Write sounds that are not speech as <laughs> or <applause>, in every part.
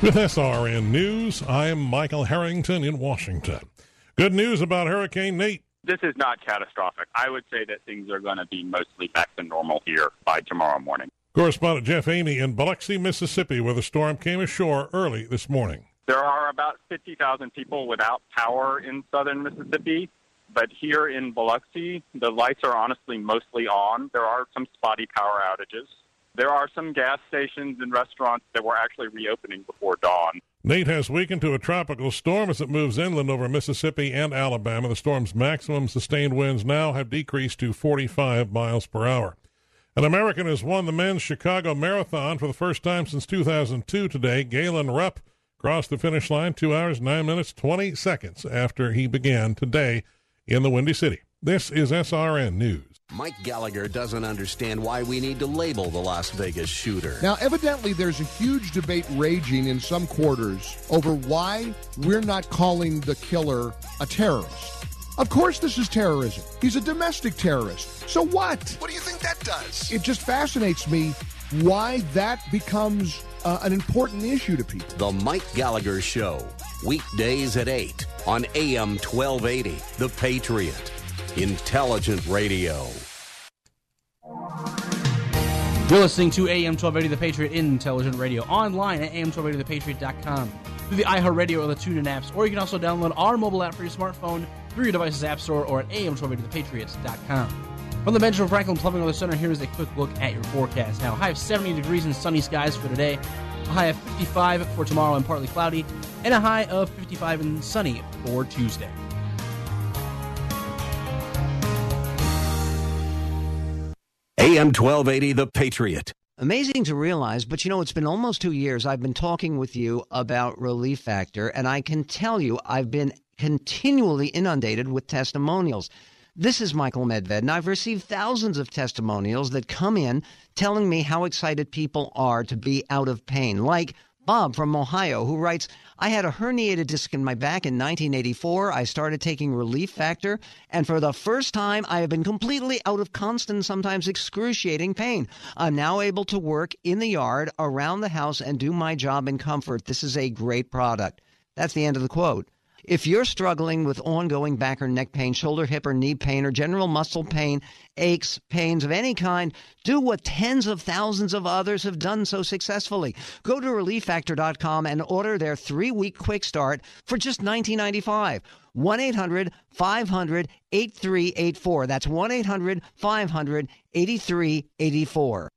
With SRN News, I'm Michael Harrington in Washington. Good news about Hurricane Nate. This is not catastrophic. I would say that things are going to be mostly back to normal here by tomorrow morning. Correspondent Jeff Aney in Biloxi, Mississippi, where the storm came ashore early this morning. There are about 50,000 people without power in southern Mississippi, but here in Biloxi, the lights are honestly mostly on. There are some spotty power outages. There are some gas stations and restaurants that were actually reopening before dawn. Nate has weakened to a tropical storm as it moves inland over Mississippi and Alabama. The storm's maximum sustained winds now have decreased to 45 miles per hour. An American has won the men's Chicago Marathon for the first time since 2002 today. Galen Rupp crossed the finish line 2 hours, 9 minutes, 20 seconds after he began today in the Windy City. This is SRN News. Mike Gallagher doesn't understand why we need to label the Las Vegas shooter. Now, evidently, there's a huge debate raging in some quarters over why we're not calling the killer a terrorist. Of course, this is terrorism. He's a domestic terrorist. So what? What do you think that does? It just fascinates me why that becomes uh, an important issue to people. The Mike Gallagher Show, weekdays at 8 on AM 1280, The Patriot. Intelligent Radio. You're listening to AM 1280 The Patriot Intelligent Radio online at am1280thepatriot.com through the iHeartRadio or the TuneIn apps, or you can also download our mobile app for your smartphone through your device's app store or at am1280thepatriots.com. From the Benjamin Franklin Plumbing Weather Center, here is a quick look at your forecast. Now, high of 70 degrees and sunny skies for today, a high of 55 for tomorrow and partly cloudy, and a high of 55 and sunny for Tuesday. AM 1280, The Patriot. Amazing to realize, but you know, it's been almost two years I've been talking with you about Relief Factor, and I can tell you I've been continually inundated with testimonials. This is Michael Medved, and I've received thousands of testimonials that come in telling me how excited people are to be out of pain. Like Bob from Ohio, who writes, I had a herniated disc in my back in 1984. I started taking Relief Factor, and for the first time, I have been completely out of constant, sometimes excruciating pain. I'm now able to work in the yard, around the house, and do my job in comfort. This is a great product. That's the end of the quote. If you're struggling with ongoing back or neck pain, shoulder, hip, or knee pain, or general muscle pain, aches, pains of any kind, do what tens of thousands of others have done so successfully. Go to relieffactor.com and order their three week quick start for just $19.95. 1 800 500 8384. That's 1 800 500 8384.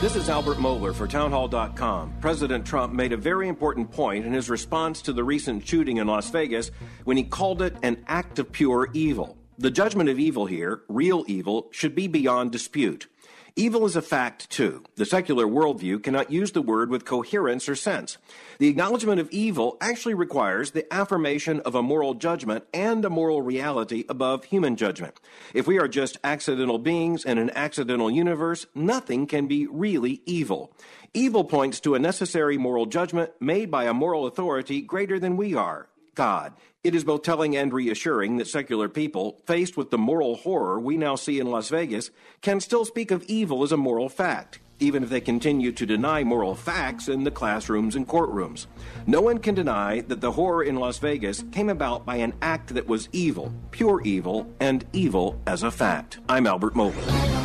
This is Albert Mohler for Townhall.com. President Trump made a very important point in his response to the recent shooting in Las Vegas when he called it an act of pure evil. The judgment of evil here, real evil, should be beyond dispute. Evil is a fact, too. The secular worldview cannot use the word with coherence or sense. The acknowledgement of evil actually requires the affirmation of a moral judgment and a moral reality above human judgment. If we are just accidental beings in an accidental universe, nothing can be really evil. Evil points to a necessary moral judgment made by a moral authority greater than we are. God. It is both telling and reassuring that secular people, faced with the moral horror we now see in Las Vegas, can still speak of evil as a moral fact, even if they continue to deny moral facts in the classrooms and courtrooms. No one can deny that the horror in Las Vegas came about by an act that was evil, pure evil, and evil as a fact. I'm Albert Mohler.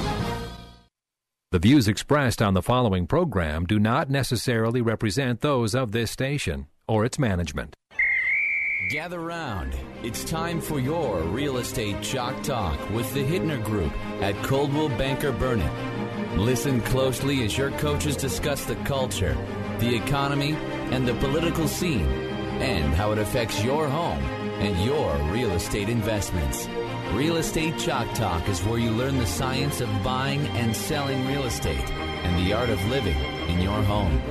The views expressed on the following program do not necessarily represent those of this station or its management. Gather round. It's time for your real estate chalk talk with the Hittner Group at Coldwell Banker Burnett. Listen closely as your coaches discuss the culture, the economy, and the political scene, and how it affects your home and your real estate investments. Real Estate Chalk Talk is where you learn the science of buying and selling real estate and the art of living in your home.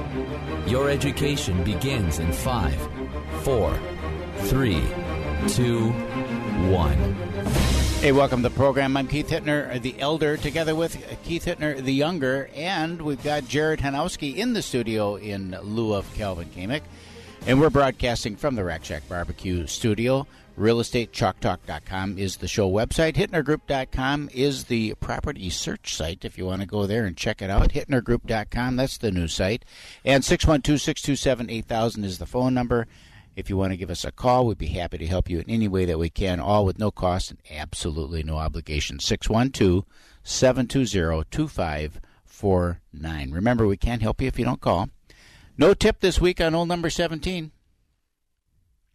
Your education begins in five, four, three, two, one. Hey, welcome to the program. I'm Keith Hittner, uh, the elder, together with Keith Hittner, the younger, and we've got Jared Hanowski in the studio in lieu of Calvin Kamick. And we're broadcasting from the Rack Shack Barbecue studio. RealEstateChalkTalk.com is the show website. HittnerGroup.com is the property search site if you want to go there and check it out. HittnerGroup.com, that's the new site. And 612 627 8000 is the phone number. If you want to give us a call, we'd be happy to help you in any way that we can, all with no cost and absolutely no obligation. 612 720 2549. Remember, we can't help you if you don't call. No tip this week on old number 17.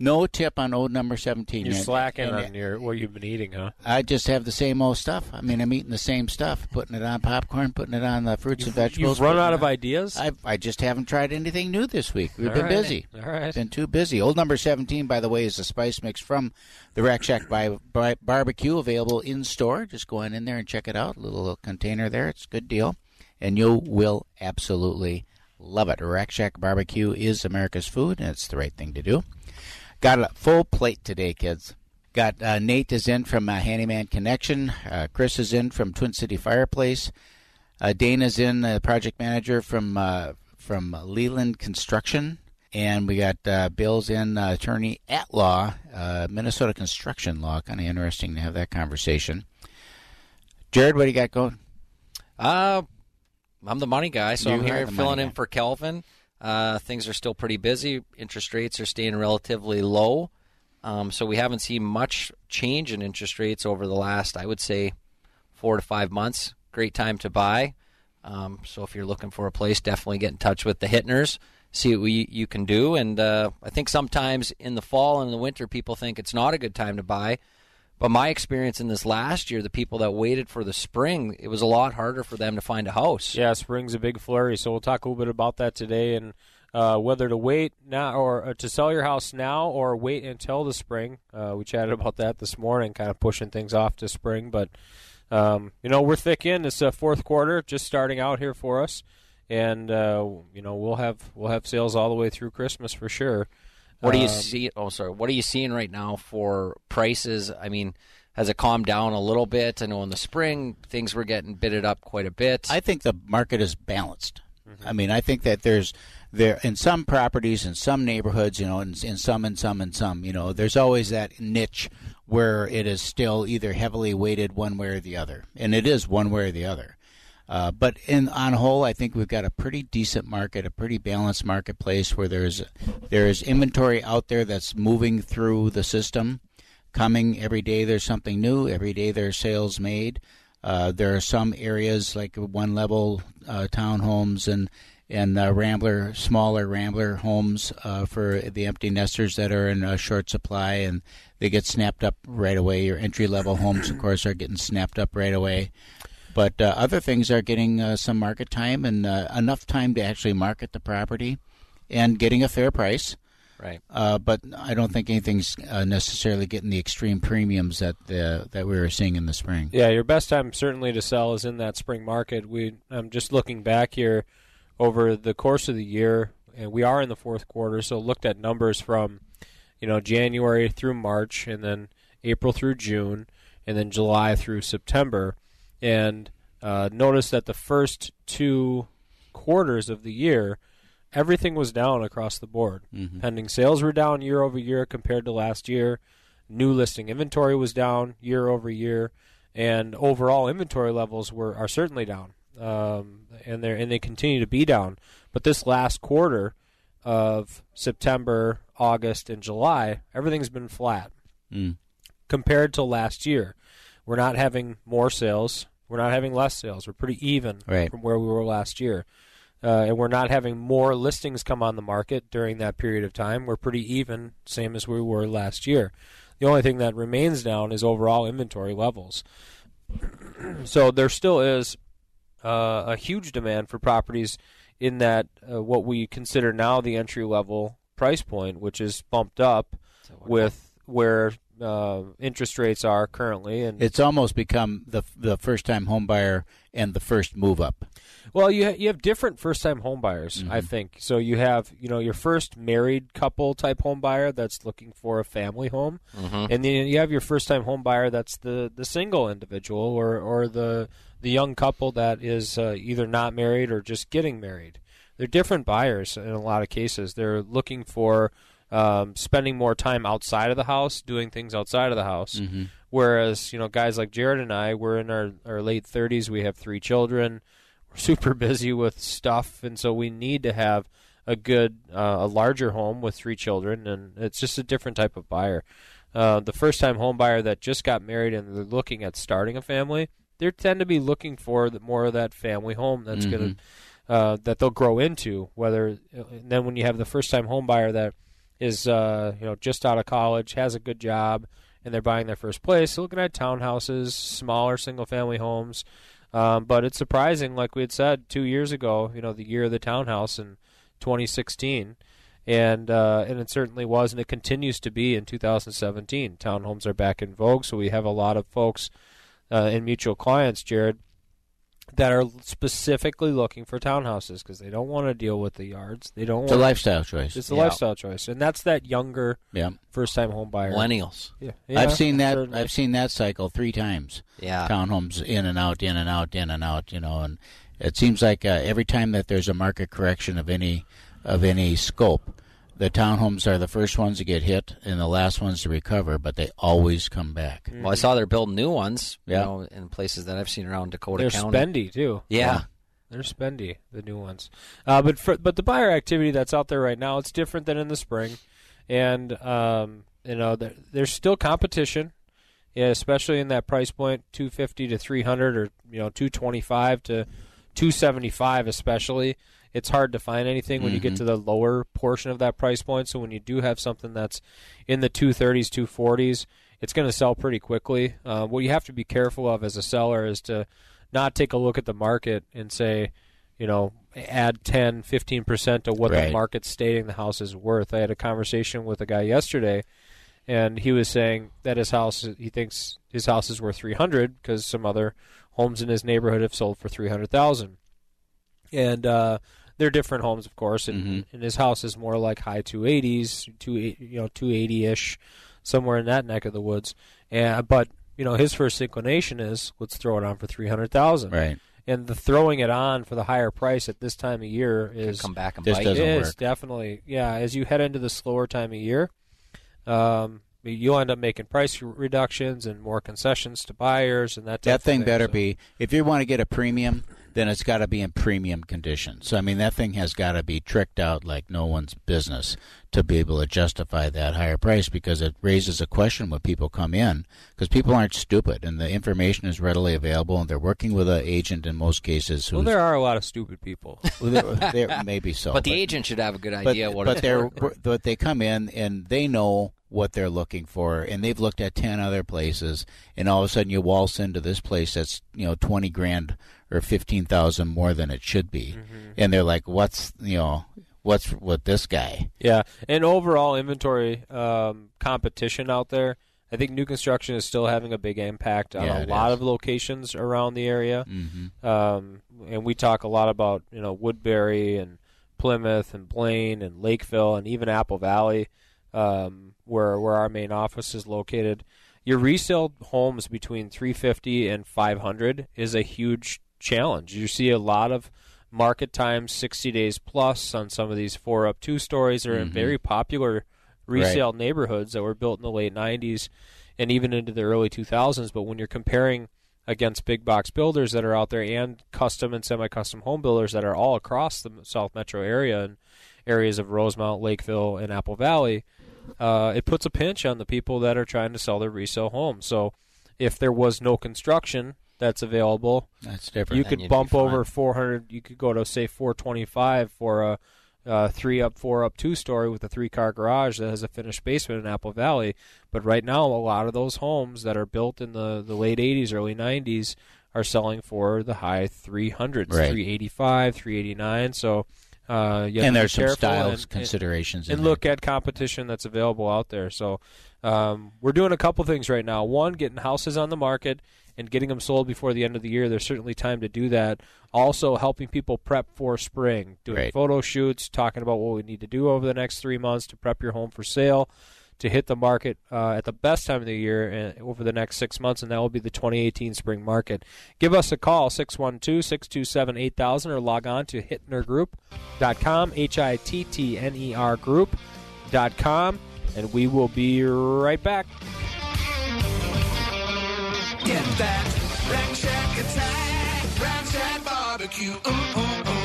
No tip on old number 17. You're And- slacking and on your what you've been eating, huh? I just have the same old stuff. I mean, I'm eating the same stuff, putting it on popcorn, putting it on the fruits and vegetables. You've run out of on- ideas. I I just haven't tried anything new this week. We've All been right. busy. All right. Been too busy. Old number 17, by the way, is a spice mix from the Rack Shack by, by Barbecue, available in store. Just go on in there and check it out. Little, little container there. It's a good deal, and you will absolutely love it. Rack Shack Barbecue is America's food, and it's the right thing to do. Got a full plate today, kids. Got uh, Nate is in from uh, Handyman Connection. Uh, Chris is in from Twin City Fireplace. Uh, Dana's in, uh, project manager from uh, from Leland Construction, and we got uh, Bill's in, uh, attorney at law, uh, Minnesota Construction Law. Kind of interesting to have that conversation. Jared, what do you got going? Uh, I'm the money guy, so You I'm here filling in guy. for Kelvin. Uh, things are still pretty busy. Interest rates are staying relatively low. Um, so we haven't seen much change in interest rates over the last, I would say, four to five months. Great time to buy. Um, so if you're looking for a place, definitely get in touch with the Hittners. See what we, you can do. And uh, I think sometimes in the fall and in the winter, people think it's not a good time to buy. But my experience in this last year, the people that waited for the spring, it was a lot harder for them to find a house. Yeah, spring's a big flurry, so we'll talk a little bit about that today and uh, whether to wait now or uh, to sell your house now or wait until the spring. Uh, we chatted about that this morning, kind of pushing things off to spring. But um, you know, we're thick in this uh, fourth quarter, just starting out here for us, and uh, you know we'll have we'll have sales all the way through Christmas for sure. What do you Um, see? Oh, sorry. What are you seeing right now for prices? I mean, has it calmed down a little bit? I know in the spring things were getting bidded up quite a bit. I think the market is balanced. I mean, I think that there's there in some properties in some neighborhoods, you know, in, in some and some and some, you know, there's always that niche where it is still either heavily weighted one way or the other, and it is one way or the other. Uh, but in on whole, I think we've got a pretty decent market, a pretty balanced marketplace where there's there's inventory out there that's moving through the system, coming every day. There's something new every day. There's sales made. Uh, there are some areas like one level uh, townhomes and and uh, Rambler, smaller Rambler homes uh, for the empty nesters that are in short supply and they get snapped up right away. Your entry level homes, of course, are getting snapped up right away. But uh, other things are getting uh, some market time and uh, enough time to actually market the property and getting a fair price. Right. Uh, but I don't think anything's uh, necessarily getting the extreme premiums that the, that we were seeing in the spring. Yeah, your best time certainly to sell is in that spring market. We I'm just looking back here over the course of the year, and we are in the fourth quarter. So looked at numbers from you know January through March, and then April through June, and then July through September, and uh, noticed that the first two quarters of the year. Everything was down across the board. Mhm. Pending sales were down year over year compared to last year. New listing inventory was down year over year, and overall inventory levels were are certainly down, um, and they and they continue to be down. But this last quarter of September, August, and July, everything's been flat Mm. compared to last year. We're not having more sales. We're not having less sales. We're pretty even Right. from where we were last year. Uh, and we're not having more listings come on the market during that period of time. We're pretty even, same as we were last year. The only thing that remains down is overall inventory levels. <clears throat> so there still is uh, a huge demand for properties in that uh, what we consider now the entry level price point, which is bumped up with where uh, interest rates are currently, and It's almost become the the first time home buyer and the first move up. Well, you ha- you have different first time home buyers, I think. So you have you know your first married couple type home buyer that's looking for a family home, Mhm. and then you have your first time home buyer that's the, the single individual or or the the young couple that is uh, either not married or just getting married. They're different buyers in a lot of cases. They're looking for um, spending more time outside of the house, doing things outside of the house. Mhm. Whereas you know guys like Jared and I, we're in our, our late thirties. We have three children. We're <laughs> super busy with stuff, and so we need to have a good, uh, a larger home with three children, and it's just a different type of buyer. Uh, the first time home buyer that just got married and they're looking at starting a family, they tend to be looking for the, more of that family home that's Mhm. going to uh, that they'll grow into. Whether and then when you have the first time home buyer that is uh, you know just out of college, has a good job, and they're buying their first place, they're looking at townhouses, smaller single family homes. Um, but it's surprising, like we had said two years ago, you know, the year of the townhouse in 2016, and uh, and it certainly was, and it continues to be in 2017. Townhomes are back in vogue, so we have a lot of folks uh, and mutual clients, Jared, that are specifically looking for townhouses because they don't want to deal with the yards. They don't. It's a want lifestyle choice. It's a Yeah. lifestyle choice, and that's that younger, Yeah. first-time home buyer, Millennials. Yeah, yeah, I've seen that. certainly. I've seen that cycle three times. Yeah. townhomes in and out, in and out, in and out. You know, and it seems like uh, every time that there's a market correction of any of any scope, the townhomes are the first ones to get hit and the last ones to recover, but they always come back. Well, I saw they're building new ones. Yeah. You know, in places that I've seen around Dakota They're County. spendy too. Yeah. They're spendy, the new ones. Uh, but for, but the buyer activity that's out there right now, it's different than in the spring, and um, you know there, there's still competition, yeah, especially in that price point, 250 to 300, or you know 225 to 275, especially. It's hard to find anything when you get Mhm. to the lower portion of that price point. So when you do have something that's in the 230s, 240s, it's going to sell pretty quickly. Uh, what you have to be careful of as a seller is to not take a look at the market and say, you know, add 10, 15% to what the Right. market's stating the house is worth. I had a conversation with a guy yesterday, and he was saying that his house, he thinks his house is worth 300 because some other homes in his neighborhood have sold for 300,000. And uh, they're different homes, of course, and, Mhm. and his house is more like high 280s, two, you know, 280-ish, somewhere in that neck of the woods. And but you know, his first inclination is let's throw it on for 300,000. Right. And the throwing it on for the higher price at this time of year is come back and bite. doesn't is work. definitely yeah. As you head into the slower time of year, um, you'll end up making price reductions and more concessions to buyers and that. Type That of thing thing, better so- be if you want to get a premium, then it's got to be in premium condition. So I mean, that thing has got to be tricked out like no one's business to be able to justify that higher price because it raises a question when people come in because people aren't stupid and the information is readily available and they're working with an agent in most cases who Well, there are a lot of stupid people. <laughs> well, there, there maybe so, but the agent should have a good but, idea what but it's they're worth. but they come in and they know what they're looking for and they've looked at 10 other places and all of a sudden you waltz into this place that's you know 20 grand or 15,000 more than it should be Mm-hmm. and they're like what's you know what's with this guy Yeah, and overall inventory um, competition out there. I think new construction is still having a big impact on Yeah, a lot is. of locations around the area. Mhm. Um, and we talk a lot about you know Woodbury and Plymouth and Blaine and Lakeville and even Apple Valley, um, where where our main office is located. Your resale homes between 350 and 500 is a huge challenge. You see a lot of market times 60 days plus on some of these four up two stories are in Mhm. very popular resale neighborhoods that were built in the late 90s and even into the early 2000s but when you're comparing against big box builders that are out there and custom and semi-custom home builders that are all across the south metro area and areas of rosemount lakeville and apple valley uh, it puts a pinch on the people that are trying to sell their resale homes so if there was no construction that's available That's different. you could bump over 400 you could go to say 425 for a uh, three up, four up, two story with a three car garage that has a finished basement in Apple Valley. But right now, a lot of those homes that are built in the, the late 80s, early 90s are selling for the high 300s, Right. 385, 389. So Uh, and there's some styles and- considerations. and there. look at competition that's available out there. So um, we're doing a couple things right now. One, getting houses on the market and getting them sold before the end of the year. There's certainly time to do that. Also, helping people prep for spring, doing Right. photo shoots, talking about what we need to do over the next three months to prep your home for sale. To hit the market uh, at the best time of the year uh, over the next six months, and that will be the 2018 spring market. Give us a call, 612 627 8000, or log on to hittnergroup.com, H I T T N E R group.com, and we will be right back. Get that Shack attack, Shack barbecue. Ooh, ooh, ooh.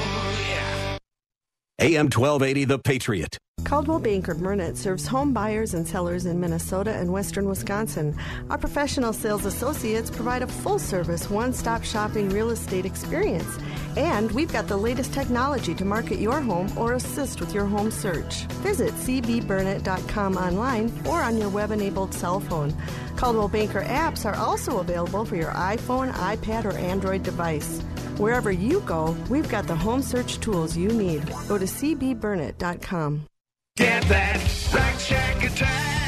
AM 1280, The Patriot. Coldwell Banker Burnett serves home buyers and sellers in Minnesota and western Wisconsin. Our professional sales associates provide a full service, one stop shopping real estate experience. And we've got the latest technology to market your home or assist with your home search. Visit cbburnett.com online or on your web enabled cell phone. Coldwell Banker apps are also available for your iPhone, iPad, or Android device. Wherever you go, we've got the home search tools you need. Go to cbburnett.com. Get that Rack Shack attack,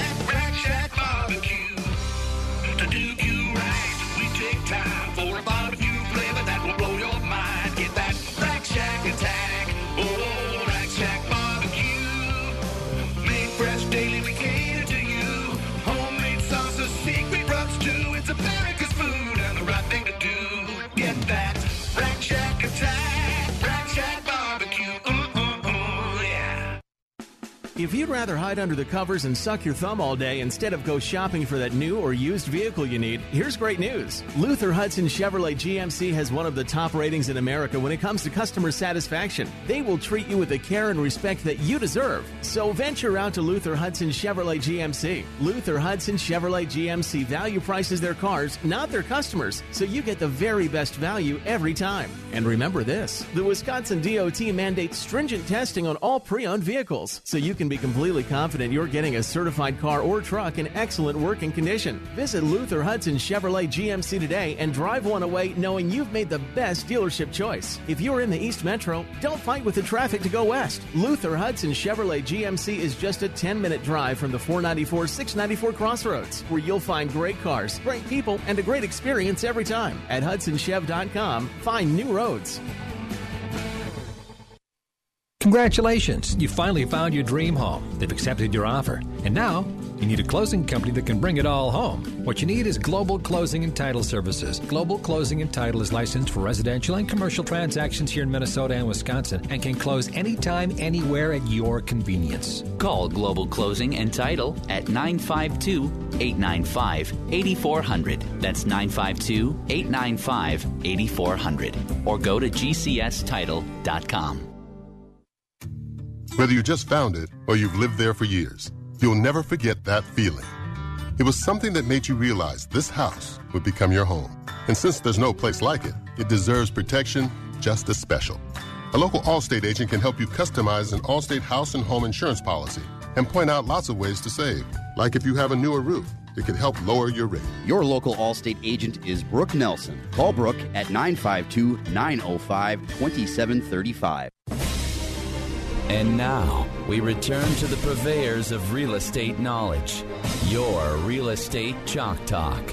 If you'd rather hide under the covers and suck your thumb all day instead of go shopping for that new or used vehicle you need, here's great news. Luther Hudson Chevrolet GMC has one of the top ratings in America when it comes to customer satisfaction. They will treat you with the care and respect that you deserve. So venture out to Luther Hudson Chevrolet GMC. Luther Hudson Chevrolet GMC value prices their cars, not their customers, so you get the very best value every time. And remember this the Wisconsin DOT mandates stringent testing on all pre owned vehicles, so you can be completely confident you're getting a certified car or truck in excellent working condition. Visit Luther Hudson Chevrolet GMC today and drive one away knowing you've made the best dealership choice. If you're in the East Metro, don't fight with the traffic to go west. Luther Hudson Chevrolet GMC is just a 10 minute drive from the 494 694 crossroads, where you'll find great cars, great people, and a great experience every time. At HudsonChev.com, find new roads. Congratulations! You finally found your dream home. They've accepted your offer. And now, you need a closing company that can bring it all home. What you need is Global Closing and Title Services. Global Closing and Title is licensed for residential and commercial transactions here in Minnesota and Wisconsin and can close anytime, anywhere at your convenience. Call Global Closing and Title at 952 895 8400. That's 952 895 8400. Or go to gcstitle.com. Whether you just found it or you've lived there for years, you'll never forget that feeling. It was something that made you realize this house would become your home. And since there's no place like it, it deserves protection just as special. A local Allstate agent can help you customize an Allstate house and home insurance policy and point out lots of ways to save. Like if you have a newer roof, it could help lower your rate. Your local Allstate agent is Brooke Nelson. Call Brooke at 952 905 2735. And now, we return to the purveyors of real estate knowledge. Your Real Estate Chalk Talk.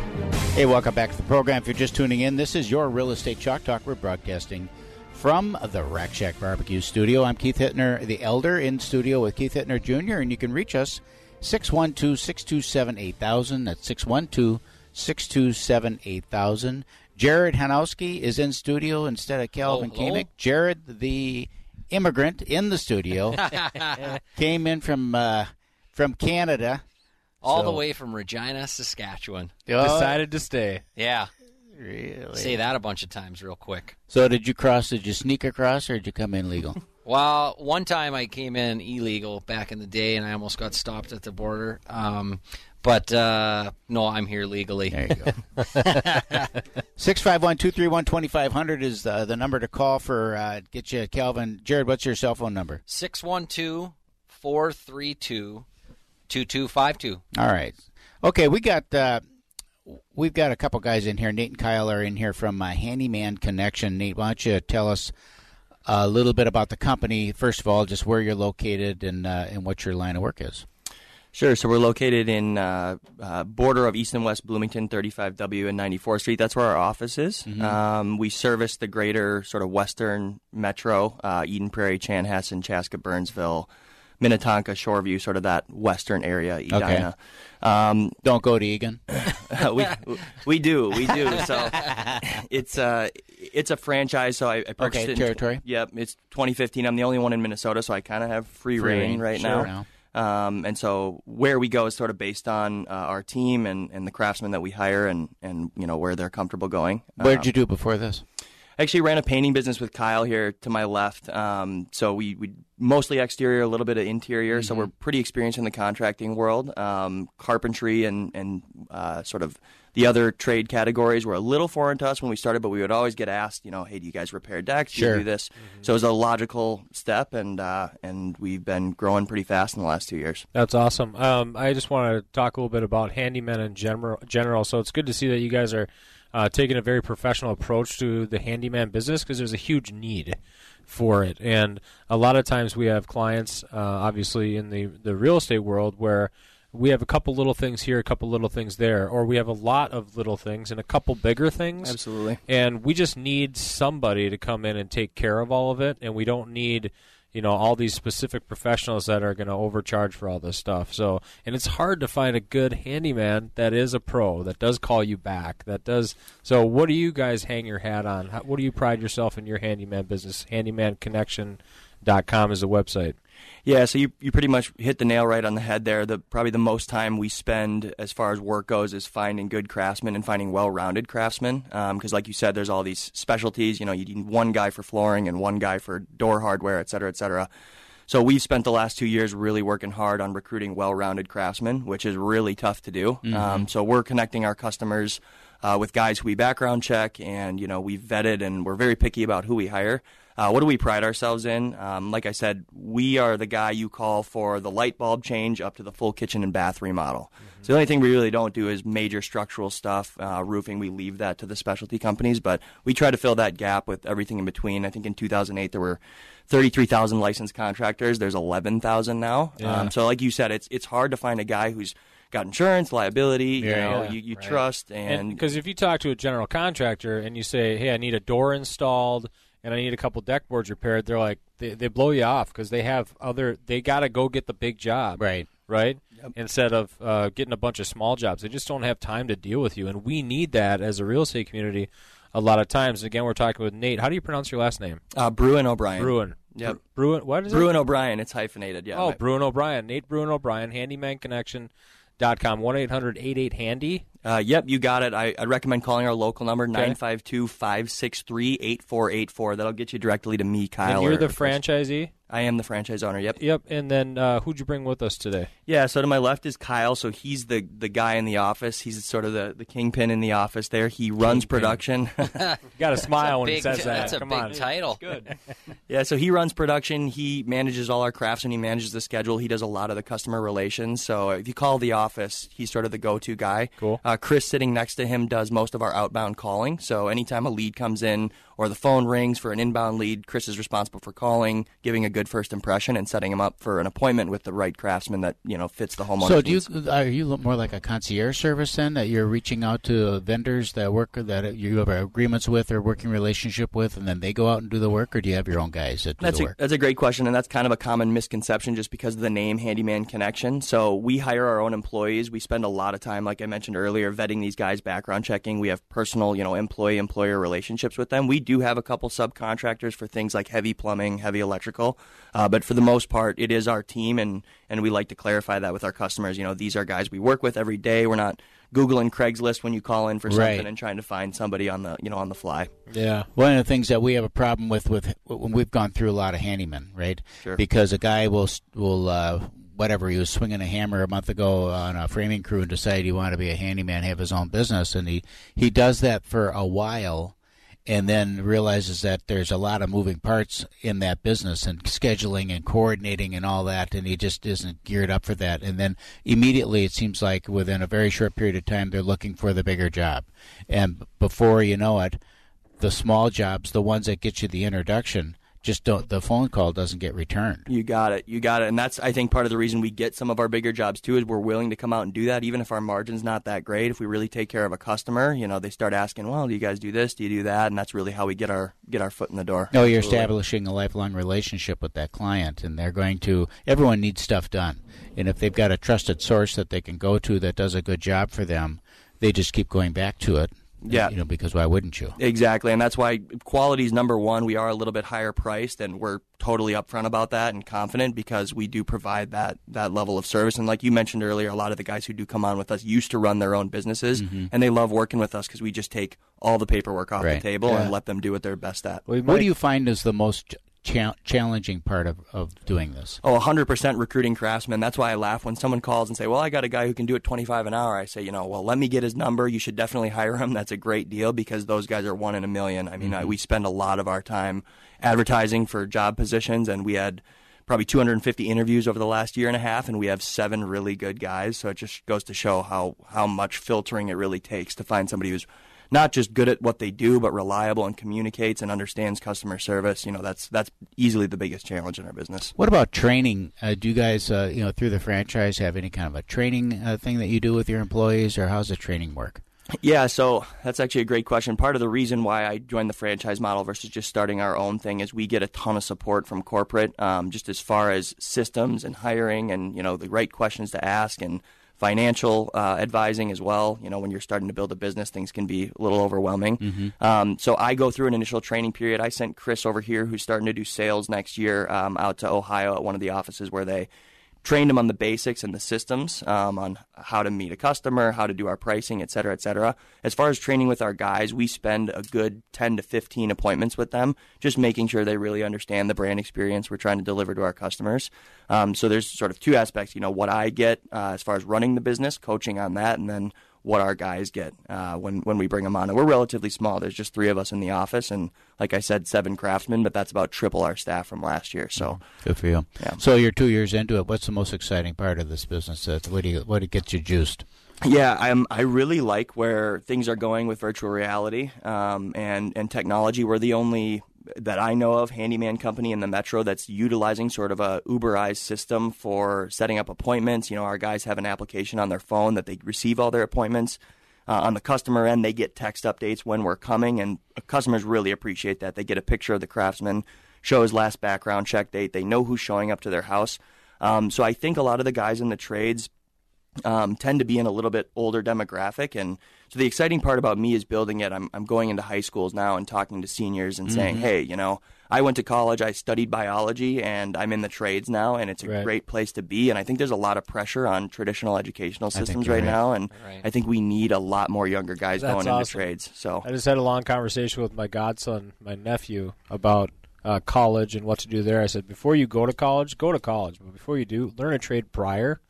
Hey, welcome back to the program. If you're just tuning in, this is your Real Estate Chalk Talk. We're broadcasting from the Rack Shack Barbecue Studio. I'm Keith Hittner, the Elder, in studio with Keith Hittner Jr., and you can reach us 612 627 8000. That's 612 627 8000. Jared Hanowski is in studio instead of Calvin Oh, hello. Jared, the immigrant in the studio, <laughs> came in from uh, from Canada. All So- the way from Regina, Saskatchewan. Oh. Decided to stay. Yeah. Really? Say that a bunch of times real quick. So did you cross? Did you sneak across, or did you come in legal? <laughs> Well, one time I came in illegal back in the day, and I almost got stopped at the border. Um, but uh, no, I'm here legally. There you go. <laughs> Six five one two three one twenty five hundred is the the number to call for uh, get you Calvin. Jared, what's your cell phone number? 612 432 2252. All right. Okay, we got uh, we've got a couple guys in here. Nate and Kyle are in here from uh, Handyman Connection. Nate, why don't you tell us a little bit about the company. First of all, just where you're located and uh, and what your line of work is. Sure. So we're located in uh, uh, border of East and West Bloomington, 35W and 94th Street. That's where our office is. Mhm. Um, we service the greater sort of western metro, uh, Eden Prairie, Chanhassen, Chaska, Burnsville, Minnetonka, Shoreview, sort of that western area, Edina. Um, Don't go to Eagan. <laughs> we we do we do. So <laughs> it's uh it's a franchise. So I, I purchased Okay, it in territory. Yep, it's 2015. I'm the only one in Minnesota, so I kind of have free, Free reign right sure. now. Um, and so where we go is sort of based on uh, our team and, and the craftsmen that we hire and, and you know where they're comfortable going. What did Um, you do before this? I actually ran a painting business with Kyle here to my left. Um, so we, we mostly exterior, a little bit of interior. So Mhm. we're pretty experienced in the contracting world. Um, carpentry and and uh, sort of the other trade categories were a little foreign to us when we started, but we would always get asked, you know, hey, do you guys repair decks? Do Sure. you do this? So it was a logical step, and uh, and we've been growing pretty fast in the last two years. That's awesome. Um, I just want to talk a little bit about handymen in general. General, so it's good to see that you guys are uh, taking a very professional approach to the handyman business because there's a huge need for it, and a lot of times we have clients, uh, obviously in the the real estate world, where we have a couple little things here, a couple little things there, or we have a lot of little things and a couple bigger things. Absolutely. And we just need somebody to come in and take care of all of it, and we don't need you know all these specific professionals that are going to overcharge for all this stuff. So, and it's hard to find a good handyman that is a pro that does call you back. That does. So, what do you guys hang your hat on? How, what do you pride yourself in your handyman business? HandymanConnection.com is the website. Yeah, so you you pretty much hit the nail right on the head there. The probably the most time we spend as far as work goes is finding good craftsmen and finding well-rounded craftsmen. Because, like you said, there's all these specialties. You know, you need one guy for flooring and one guy for door hardware, et cetera, et cetera. So we've spent the last two years really working hard on recruiting well-rounded craftsmen, which is really tough to do. Mhm. Um, so we're connecting our customers uh, with guys who we background check, and you know we've vetted, and we're very picky about who we hire. Uh, what do we pride ourselves in? Um, like I said, we are the guy you call for the light bulb change up to the full kitchen and bath remodel. So the only thing we really don't do is major structural stuff, uh, roofing. We leave that to the specialty companies, but we try to fill that gap with everything in between. I think in 2008 there were 33,000 licensed contractors. There's 11,000 now. Yeah. Um, so like you said, it's it's hard to find a guy who's got insurance, liability, you Yeah, know, yeah. you, you Right. trust, and because if you talk to a general contractor and you say, "Hey, I need a door installed and I need a couple deck boards repaired," they're like, they, they blow you off because they have other. They got to go get the big job, right? Right. Instead of uh, getting a bunch of small jobs, they just don't have time to deal with you, and we need that as a real estate community. A lot of times, again, we're talking with Nate. How do you pronounce your last name? uh, Bruin O'Brien. Bruin. Yep. Bruin. What is it? Bruin O'Brien. It's hyphenated. Yeah. oh, my- Bruin O'Brien. Nate Bruin O'Brien. HandymanConnection.com. One eight hundred eight eight handy. Uh, yep, you got it. I, I'd recommend calling our local number, Okay. 952 563 8484. That'll get you directly to me, Kyle. And you're the franchisee. I am the franchise owner, yep. Yep. And then uh, who'd you bring with us today? Yeah, so to my left is Kyle. So he's the, the guy in the office. He's sort of the, the kingpin in the office there. He runs production. <laughs> <laughs> You got to smile when big, he says that. That's a Come big on. title. Good. <laughs> Yeah, so he runs production. He manages all our crafts and he manages the schedule. He does a lot of the customer relations. So if you call the office, he's sort of the go-to guy. Cool. Uh, Uh, Chris sitting next to him does most of our outbound calling. So anytime a lead comes in or the phone rings for an inbound lead, Chris is responsible for calling, giving a good first impression, and setting him up for an appointment with the right craftsman that you know fits the homeowner. So, do you uh, are you look more like a concierge service then that you're reaching out to vendors that work that you have agreements with or working relationship with, and then they go out and do the work, or do you have your own guys that do That's the a, work? that's a great question, and that's kind of a common misconception just because of the name Handyman Connection. So we hire our own employees. We spend a lot of time, like I mentioned earlier, vetting these guys, background checking. We have personal, you know, employee-employer relationships with them. We do have a couple subcontractors for things like heavy plumbing, heavy electrical, uh, but for the most part, it is our team, and and we like to clarify that with our customers. You know, these are guys we work with every day. We're not Googling Craigslist when you call in for something Right. and trying to find somebody on the you know on the fly. Yeah. One of the things that we have a problem with with when we've gone through a lot of handymen, right? Sure. Because a guy will will uh, whatever he was swinging a hammer a month ago on a framing crew and decided he wanted to be a handyman, have his own business, and he he does that for a while. And then realizes that there's a lot of moving parts in that business and scheduling and coordinating and all that, and he just isn't geared up for that. And then immediately, it seems like within a very short period of time, they're looking for the bigger job. And before you know it, the small jobs, the ones that get you the introduction, just don't. The phone call doesn't get returned. You got it. You got it. And that's, I think, part of the reason we get some of our bigger jobs too is we're willing to come out and do that, even if our margin's not that great. If we really take care of a customer, you know, they start asking, "Well, do you guys do this? Do you do that?" And that's really how we get our get our foot in the door. No, you're Absolutely. establishing a lifelong relationship with that client, and they're going to. Everyone needs stuff done, and if they've got a trusted source that they can go to that does a good job for them, they just keep going back to it. Yeah. you know, because why wouldn't you? Exactly, and that's why quality is number one. We are a little bit higher priced, and we're totally upfront about that and confident because we do provide that that level of service. And like you mentioned earlier, a lot of the guys who do come on with us used to run their own businesses, Mhm. and they love working with us because we just take all the paperwork off Right. the table Yeah. and let them do what they're best at. What do you find is the most cha- challenging part of, of doing this? Oh, 100% recruiting craftsmen. That's why I laugh when someone calls and say, "Well, I got a guy who can do it 25 an hour." I say, "You know, well, let me get his number. You should definitely hire him. That's a great deal because those guys are one in a million. I mean, I, Mhm. we spend a lot of our time advertising for job positions and we had probably 250 interviews over the last year and a half and we have seven really good guys, so it just goes to show how how much filtering it really takes to find somebody who's not just good at what they do, but reliable and communicates and understands customer service. You know, that's that's easily the biggest challenge in our business. What about training? Uh, do you guys, uh, you know, through the franchise, have any kind of a training uh, thing that you do with your employees, or how's the training work? Yeah, so that's actually a great question. Part of the reason why I joined the franchise model versus just starting our own thing is we get a ton of support from corporate, um, just as far as systems and hiring, and you know the right questions to ask, and financial uh, advising as well. You know, when you're starting to build a business, things can be a little overwhelming. Mhm. Um, so I go through an initial training period. I sent Chris over here, who's starting to do sales next year, um, out to Ohio at one of the offices where they trained them on the basics and the systems um, on how to meet a customer, how to do our pricing, et cetera, et cetera. As far as training with our guys, we spend a good 10 to 15 appointments with them, just making sure they really understand the brand experience we're trying to deliver to our customers. Um, so there's sort of two aspects, you know, what I get uh, as far as running the business, coaching on that, and then what our guys get uh, when when we bring them on. And we're relatively small. There's just three of us in the office, and like I said, seven craftsmen, but that's about triple our staff from last year. So Good for you. Yeah. So you're two years into it. What's the most exciting part of this business? Uh, what do you, what gets you juiced? Yeah, I'm. I really like where things are going with virtual reality um, and and technology. We're the only that I know of handyman company in the metro that's utilizing sort of a Uberized system for setting up appointments. You know, our guys have an application on their phone that they receive all their appointments. Uh, on the customer end, they get text updates when we're coming, and customers really appreciate that. They get a picture of the craftsman, show his last background check date. They know who's showing up to their house. Um, so I think a lot of the guys in the trades um, tend to be in a little bit older demographic. And so the exciting part about me is building it. I'm, I'm going into high schools now and talking to seniors and saying, Mhm. hey, you know, I went to college, I studied biology, and I'm in the trades now, and it's a Right. great place to be. And I think there's a lot of pressure on traditional educational systems right, right. now, and Right. I think we need a lot more younger guys That's going into awesome. trades. So I just had a long conversation with my godson, my nephew, about uh, college and what to do there. I said, before you go to college, go to college, but before you do, learn a trade prior,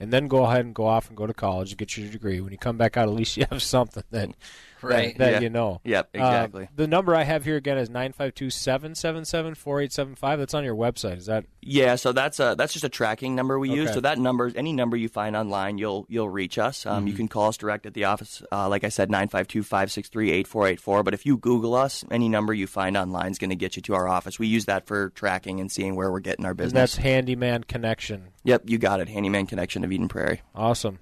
and then go ahead and go off and go to college and get your degree. When you come back out, at least you have <laughs> something that Right. that, that Yeah. you know. Yep, Uh, exactly. the number I have here again is 952-777-4875. That's on your website. Is that Yeah, so that's a that's just a tracking number we use. So that number, any number you find online, you'll you'll reach us. Um, You Mhm. can call us direct at the office. Uh, like I said, 952-563-8484. But if you Google us, any number you find online is going to get you to our office. We use that for tracking and seeing where we're getting our and business. that's Handyman Connection. Yep, you got it. Handyman Connection of Eden Prairie. Awesome.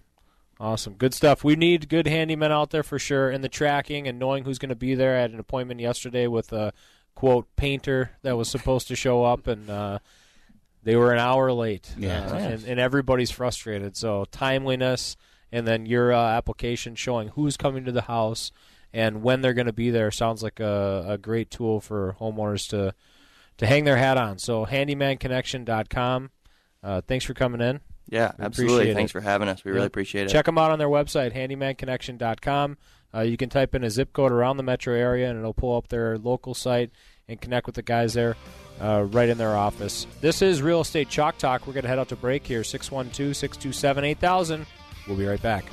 Awesome. Good stuff. We need good handymen out there for sure. And the tracking and knowing who's going to be there. I had an appointment yesterday with a quote painter that was supposed to show up and uh, they were an hour late. Yeah. Uh, and, and everybody's frustrated. So timeliness and then your uh, application showing who's coming to the house and when they're going to be there sounds like a, a great tool for homeowners to to hang their hat on. So handymanconnection.com. Uh, thanks for coming in. Yeah, We absolutely. Thanks it. for having us. We really appreciate it. Check them out on their website, handymanconnection.com. Uh, you can type in a zip code around the metro area, and it'll pull up their local site and connect with the guys there uh, right in their office. This is Real Estate Chalk Talk. We're going to head out to break here, 612 627 8000. We'll be right back.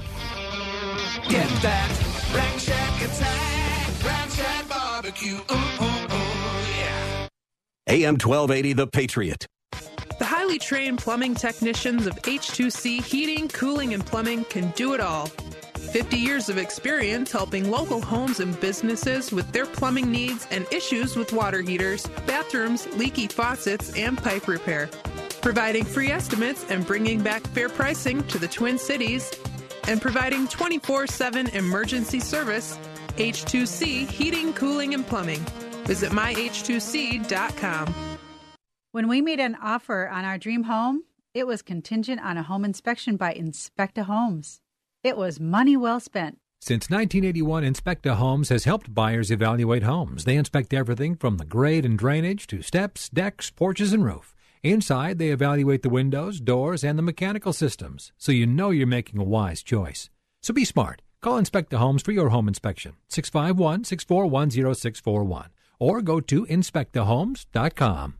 Get that Rack Shack attack, Rack Shack barbecue. Ooh, ooh, ooh, yeah. AM 1280, The Patriot. Highly trained plumbing technicians of H2C Heating, Cooling, and Plumbing can do it all. 50 years of experience helping local homes and businesses with their plumbing needs and issues with water heaters, bathrooms, leaky faucets, and pipe repair. Providing free estimates and bringing back fair pricing to the Twin Cities, and providing 24 7 emergency service. H2C Heating, Cooling, and Plumbing. Visit myh2c.com. When we made an offer on our dream home, it was contingent on a home inspection by Inspecta Homes. It was money well spent. Since 1981, Inspecta Homes has helped buyers evaluate homes. They inspect everything from the grade and drainage to steps, decks, porches, and roof. Inside, they evaluate the windows, doors, and the mechanical systems, so you know you're making a wise choice. So be smart. Call Inspecta Homes for your home inspection, 651 641 0641, or go to inspectahomes.com.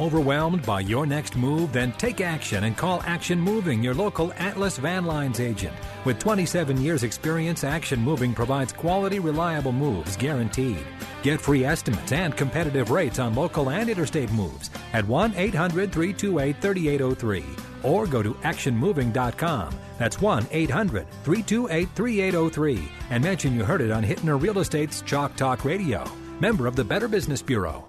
Overwhelmed by your next move? Then take action and call Action Moving, your local Atlas Van Lines agent. With 27 years' experience, Action Moving provides quality, reliable moves guaranteed. Get free estimates and competitive rates on local and interstate moves at 1 800 328 3803 or go to actionmoving.com. That's 1 800 328 3803 and mention you heard it on Hittner Real Estate's Chalk Talk Radio. Member of the Better Business Bureau.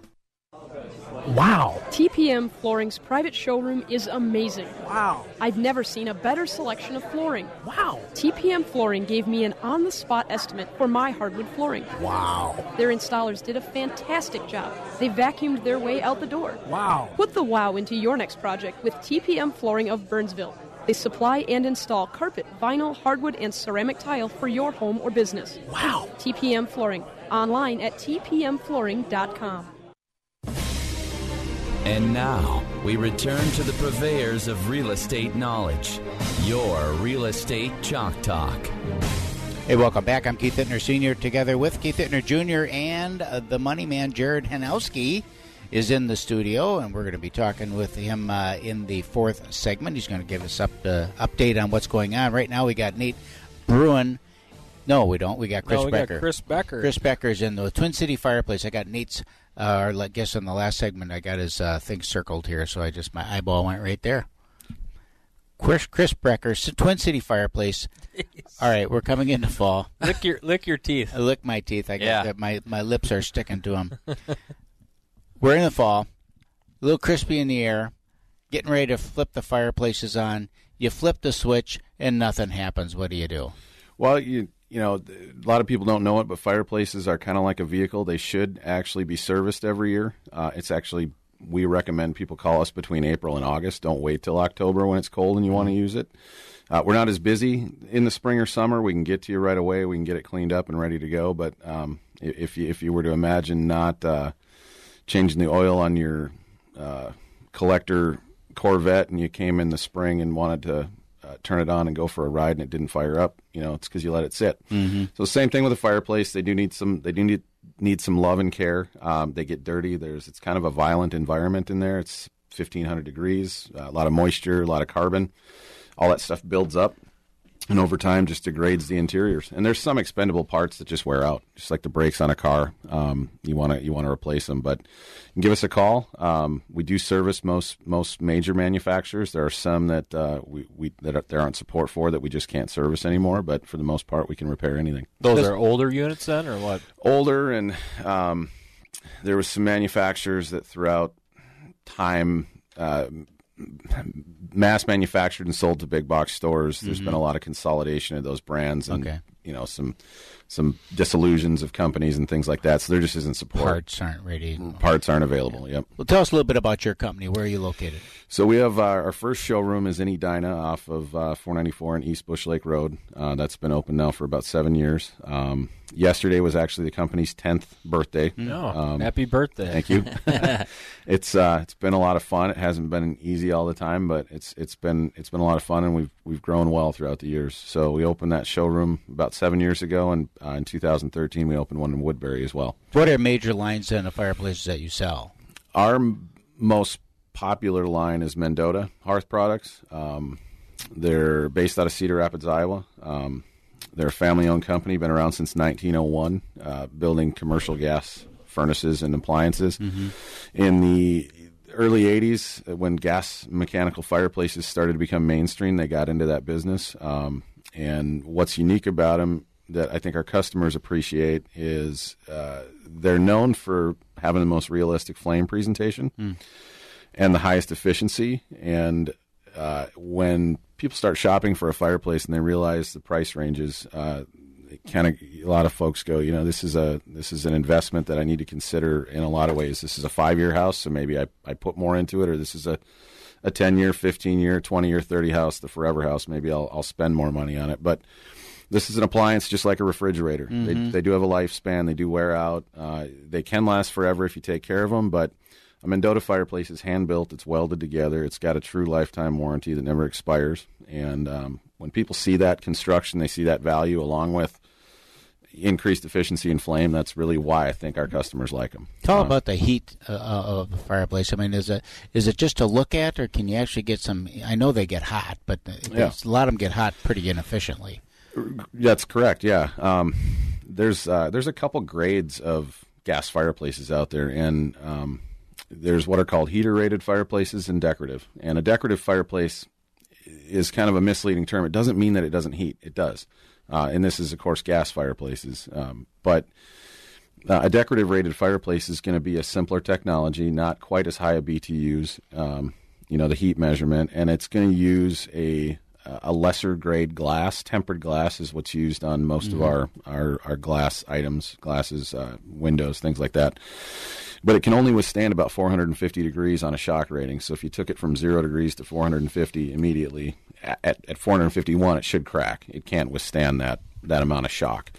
Wow. TPM Flooring's private showroom is amazing. Wow. I've never seen a better selection of flooring. Wow. TPM Flooring gave me an on the spot estimate for my hardwood flooring. Wow. Their installers did a fantastic job. They vacuumed their way out the door. Wow. Put the wow into your next project with TPM Flooring of Burnsville. They supply and install carpet, vinyl, hardwood, and ceramic tile for your home or business. Wow. TPM Flooring. Online at tpmflooring.com. And now we return to the purveyors of real estate knowledge. Your Real Estate Chalk Talk. Hey, welcome back. I'm Keith Hittner Sr. together with Keith Hittner Jr. and uh, the money man, Jared Hanowski, is in the studio, and we're going to be talking with him uh, in the fourth segment. He's going to give us up uh, update on what's going on. Right now, we got Nate Bruin. No, we don't. We got Chris No, we got Becker. Chris Becker. Chris Becker's in the Twin City Fireplace. I got Nate's. Uh, or I guess in the last segment, I got his uh, thing circled here, so I just my eyeball went right there. Chris, Chris Becker, S- Twin City Fireplace. All right, we're coming into fall. lick your lick your teeth. I lick my teeth. I got Yeah. that. My my lips are sticking to them. <laughs> We're in the fall, a little crispy in the air, getting ready to flip the fireplaces on. You flip the switch and nothing happens. What do you do? Well, you you know, a lot of people don't know it, but fireplaces are kind of like a vehicle. They should actually be serviced every year. Uh, it's actually we recommend people call us between April and August. Don't wait till October when it's cold and you want to use it. Uh, we're not as busy in the spring or summer. We can get to you right away. We can get it cleaned up and ready to go. But um, if you if you were to imagine not uh, changing the oil on your uh, collector Corvette and you came in the spring and wanted to uh, turn it on and go for a ride and it didn't fire up, you know, it's because you let it sit. Mhm. So same thing with a fireplace. They do need some. They do need need some love and care. Um, they get dirty. There's it's kind of a violent environment in there. It's 1500 degrees, uh, a lot of moisture, a lot of carbon. All that stuff builds up, and over time just degrades the interiors. And there's some expendable parts that just wear out, just like the brakes on a car. Um, you want to you want to replace them, but give us a call. Um, we do service most most major manufacturers. There are some that uh, we, we that are, there aren't support for that we just can't service anymore. But for the most part, we can repair anything. Those are older units then, or what? older, and um, there was some manufacturers that throughout time uh, mass manufactured and sold to big box stores. There's Mhm. been a lot of consolidation of those brands, and Okay. you know some some disillusions of companies and things like that. So there just isn't support. Parts aren't ready. Parts aren't available. Yep. Well, tell us a little bit about your company. Where are you located? So we have uh, our first showroom is in Edina off of uh, 494 and East Bush Lake Road. Uh, that's been open now for about seven years. Um, yesterday was actually the company's 10th birthday. Oh, happy birthday. Thank you. <laughs> <laughs> it's uh, it's been a lot of fun. It hasn't been easy all the time, but it's it's been it's been a lot of fun, and we've we've grown well throughout the years. So we opened that showroom about seven years ago, and uh, in 2013 we opened one in Woodbury as well. What are major lines in the fireplaces that you sell? Our m- most popular line is Mendota Hearth Products. Um, they're based out of Cedar Rapids, Iowa. Um, they're a family-owned company, been around since 1901, uh, building commercial gas furnaces and appliances. Mhm. In the early 80s, uh, when gas mechanical fireplaces started to become mainstream, they got into that business. Um, and what's unique about them that I think our customers appreciate is uh, they're known for having the most realistic flame presentation Mm. and the highest efficiency. And uh, when people start shopping for a fireplace and they realize the price ranges, uh, kind of a lot of folks go, you know, this is a this is an investment that I need to consider in a lot of ways. This is a five year house, so maybe I, I put more into it, or this is a a ten year, fifteen year, twenty year, thirty house, the forever house. Maybe I'll I'll spend more money on it, but. This is an appliance just like a refrigerator. They, Mhm. they do have a lifespan. They do wear out. Uh, they can last forever if you take care of them. But a Mendota fireplace is hand built. It's welded together. It's got a true lifetime warranty that never expires. And um, when people see that construction, they see that value along with increased efficiency and flame. That's really why I think our customers like them. Tell about the heat uh, of the fireplace. I mean, is it is it just to look at, or can you actually get some? I know they get hot, but Yeah. a lot of them get hot pretty inefficiently. That's correct. Yeah, um, there's uh, there's a couple grades of gas fireplaces out there, and um, there's what are called heater rated fireplaces and decorative. And a decorative fireplace is kind of a misleading term. It doesn't mean that it doesn't heat. It does, uh, and this is of course gas fireplaces, um, but. Uh, a decorative rated fireplace is going to be a simpler technology, not quite as high a BTUs, um, you know, the heat measurement, and it's going to use a a lesser grade glass. Tempered glass is what's used on most of Mhm. our, our our glass items, glasses, uh, windows, things like that. But it can only withstand about 450 degrees on a shock rating. So if you took it from zero degrees to 450 immediately, at, at 451 it should crack. It can't withstand that that amount of shock.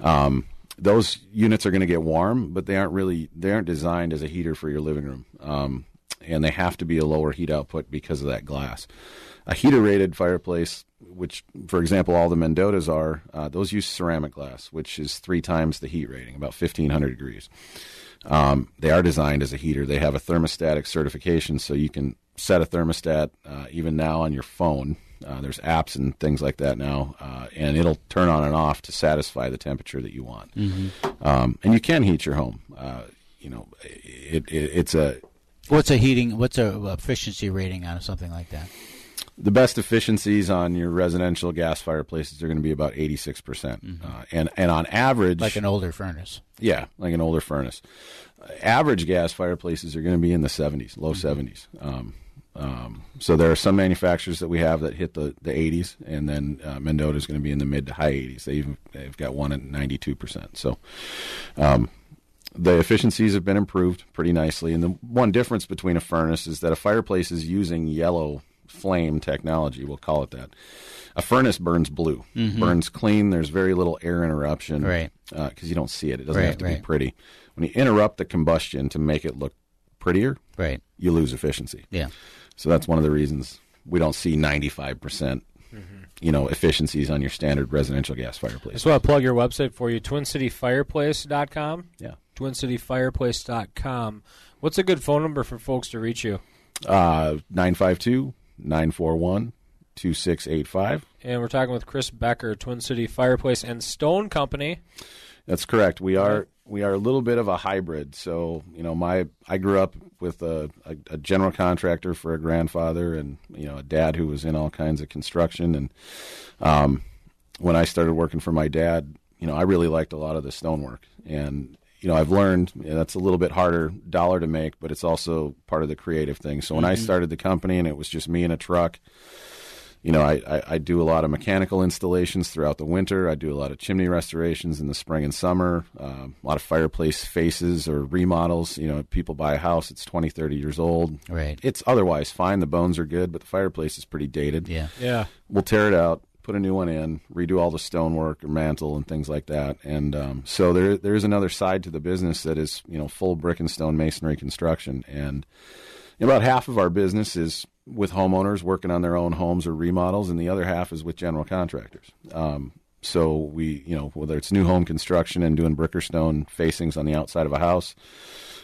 Um, those units are going to get warm, but they aren't really they aren't designed as a heater for your living room, um, and they have to be a lower heat output because of that glass. A heater rated fireplace, which for example all the Mendotas are, uh, those use ceramic glass, which is three times the heat rating, about 1500 degrees. Um, they are designed as a heater. They have a thermostatic certification, so you can set a thermostat uh, even now on your phone. Uh, there's apps and things like that now, uh, and it'll turn on and off to satisfy the temperature that you want. Mhm. Um, and you can heat your home. Uh, you know, it, it, it's a What's a heating? What's a efficiency rating on something like that? The best efficiencies on your residential gas fireplaces are going to be about 86 percent, uh, and and on average, Like an older furnace. Yeah, like an older furnace. Uh, average gas fireplaces are going to be in the 70s, low Mm-hmm. 70s. Um, um, so there are some manufacturers that we have that hit the, the 80s, and then uh, Mendota is going to be in the mid to high 80s. They even they've got one at 92 percent. So. Um, the efficiencies have been improved pretty nicely, and the one difference between a furnace is that a fireplace is using yellow flame technology. We'll call it that. A furnace burns blue, Mhm. burns clean. There's very little air interruption, Right. Because you don't see it. It doesn't Right, have to right. be pretty. When you interrupt the combustion to make it look prettier, right, you lose efficiency. Yeah. So that's one of the reasons we don't see 95 percent, you know, efficiencies on your standard residential gas fireplace. Just want to plug your website for you, twincityfireplace.com. Yeah. Twincityfireplace.com. What's a good phone number for folks to reach you? Uh, 952 941 2685. And we're talking with Chris Becker, Twin City Fireplace and Stone Company. That's correct. We are we are a little bit of a hybrid. So you know, my I grew up with a, a, a general contractor for a grandfather, and you know, a dad who was in all kinds of construction. And um, when I started working for my dad, you know, I really liked a lot of the stonework, and you know, I've learned you know, that's a little bit harder dollar to make, but it's also part of the creative thing. So when I Mhm. started the company and it was just me and a truck, you know, I, I, I do a lot of mechanical installations throughout the winter. I do a lot of chimney restorations in the spring and summer, um, a lot of fireplace faces or remodels. You know, people buy a house, it's 20, 30 years old. Right. It's otherwise fine. The bones are good, but the fireplace is pretty dated. Yeah. Yeah. We'll tear it out, put a new one in, redo all the stonework or mantle and things like that. And um, so there there is another side to the business that is, you know, full brick and stone masonry construction. And about half of our business is with homeowners working on their own homes or remodels, and the other half is with general contractors. Um, so we, you know, whether it's new home construction and doing brick or stone facings on the outside of a house,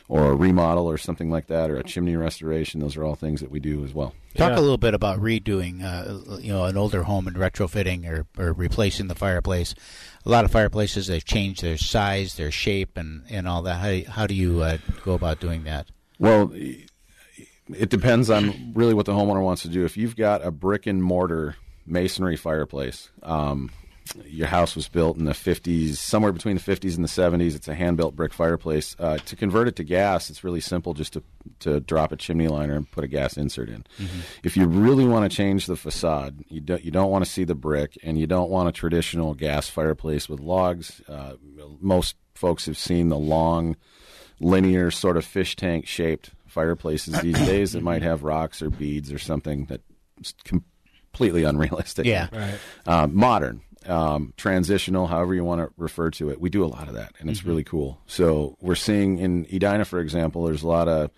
or a remodel or something like that, or a chimney restoration, those are all things that we do as well. Talk a little bit about redoing, uh, you know, an older home and retrofitting or, or replacing the fireplace. A lot of fireplaces they've changed their size, their shape, and, and all that. How do you, how do you uh, go about doing that? Well, it depends on really what the homeowner wants to do. If you've got a brick and mortar masonry fireplace, um, your house was built in the 50s, somewhere between the 50s and the 70s. It's a hand built brick fireplace. Uh, to convert it to gas, it's really simple just to, to drop a chimney liner and put a gas insert in. Mm-hmm. If you really want to change the facade, you don't, you don't want to see the brick and you don't want a traditional gas fireplace with logs. Uh, most folks have seen the long, linear, sort of fish tank shaped fireplaces <coughs> these days that might have rocks or beads or something that's completely unrealistic. Yeah. Right. Uh, modern, um, transitional, however you want to refer to it. We do a lot of that, and it's Mhm. really cool. So we're seeing in Edina, for example, there's a lot of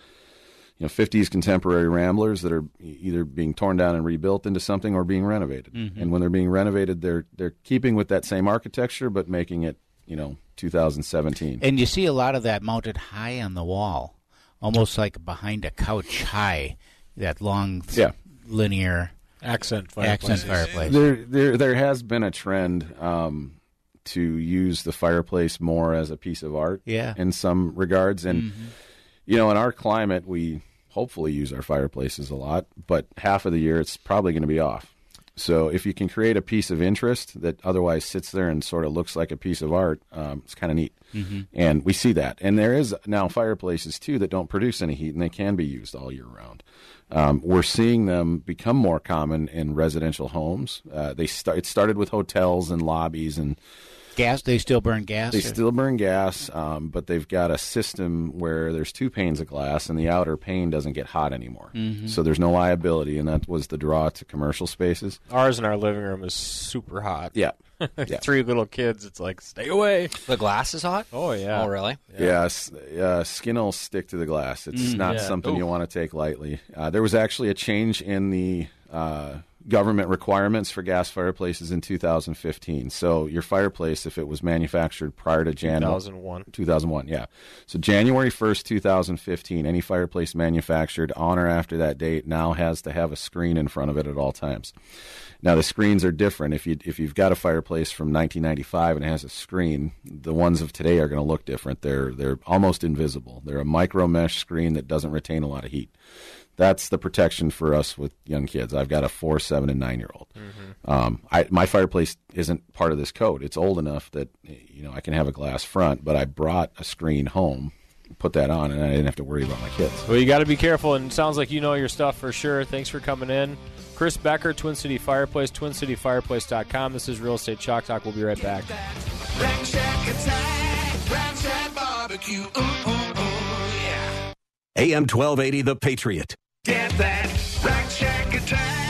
you know 50s contemporary ramblers that are either being torn down and rebuilt into something or being renovated. Mhm. And when they're being renovated, they're they're keeping with that same architecture but making it you know 2017. And you see a lot of that mounted high on the wall, almost like behind a couch high. That long, Yeah. linear accent accent fireplace. There, there, there has been a trend um, to use the fireplace more as a piece of art. Yeah. In some regards, and Mhm. you know, in our climate, we hopefully use our fireplaces a lot, but half of the year it's probably going to be off. So if you can create a piece of interest that otherwise sits there and sort of looks like a piece of art, um, it's kind of neat. Mhm. And we see that. And there is now fireplaces too that don't produce any heat and they can be used all year round. Um, we're seeing them become more common in residential homes. Uh, they start. It started with hotels and lobbies and gas. They still burn gas. they or- still burn gas, um, but they've got a system where there's two panes of glass, and the outer pane doesn't get hot anymore. Mhm. So there's no liability, and that was the draw to commercial spaces. Ours in our living room is super hot. Yeah. <laughs> Yeah. Three little kids. It's like stay away. The glass is hot. Oh yeah. Oh really? Yeah, s- uh, skin will stick to the glass. It's Mm, not yeah. something you want to take lightly. Uh, there was actually a change in the uh, government requirements for gas fireplaces in 2015. So your fireplace, if it was manufactured prior to January 2001. 2001, yeah. So January 1st, 2015, any fireplace manufactured on or after that date now has to have a screen in front of it at all times. Now the screens are different. If you if you've got a fireplace from 1995 and it has a screen, the ones of today are going to look different. They're they're almost invisible. They're a micro mesh screen that doesn't retain a lot of heat. That's the protection for us with young kids. I've got a four, seven, and nine year old. Um, I, my fireplace isn't part of this code. It's old enough that you know I can have a glass front, but I brought a screen home, put that on, and I didn't have to worry about my kids. Well, you got to be careful, and it sounds like you know your stuff for sure. Thanks for coming in. Chris Becker, Twin City Fireplace, twincityfireplace.com. This is Real Estate Chalk Talk. We'll be right back. AM 1280, The Patriot. Get that Rack Shack attack,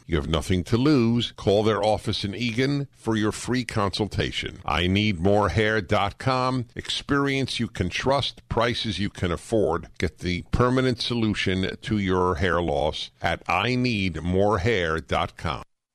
You have nothing to lose. Call their office in Eagan for your free consultation. I need morehair.com. Experience you can trust, prices you can afford. Get the permanent solution to your hair loss at I need morehair.com.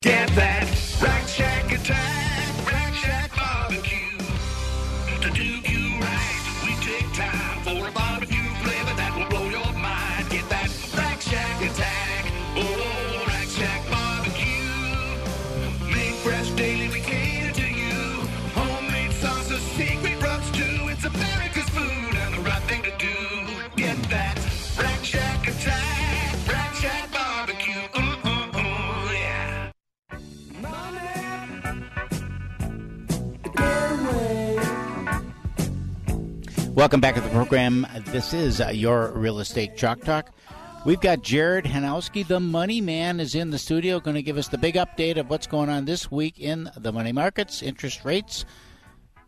Get that. Rack Shack attack, Welcome back to the program. This is uh, your real estate chalk talk. We've got Jared Hanowski, the money man, is in the studio, going to give us the big update of what's going on this week in the money markets, interest rates,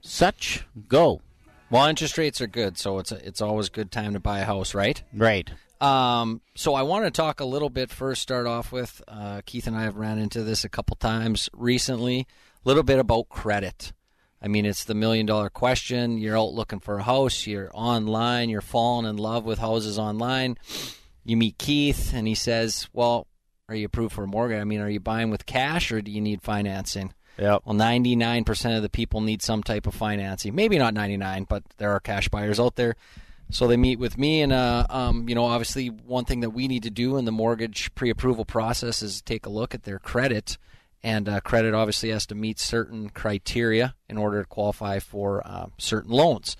such. Go. Well, interest rates are good, so it's a, it's always a good time to buy a house, right? Right. Um, so I want to talk a little bit first. Start off with uh, Keith and I have ran into this a couple times recently. A little bit about credit. I mean, it's the million dollar question. You're out looking for a house. You're online. You're falling in love with houses online. You meet Keith, and he says, "Well, are you approved for a mortgage? I mean, are you buying with cash or do you need financing?" Yep. Well, 99% of the people need some type of financing. Maybe not 99, but there are cash buyers out there. So they meet with me, and uh, um, you know, obviously, one thing that we need to do in the mortgage pre-approval process is take a look at their credit, and uh, credit obviously has to meet certain criteria in order to qualify for uh, certain loans.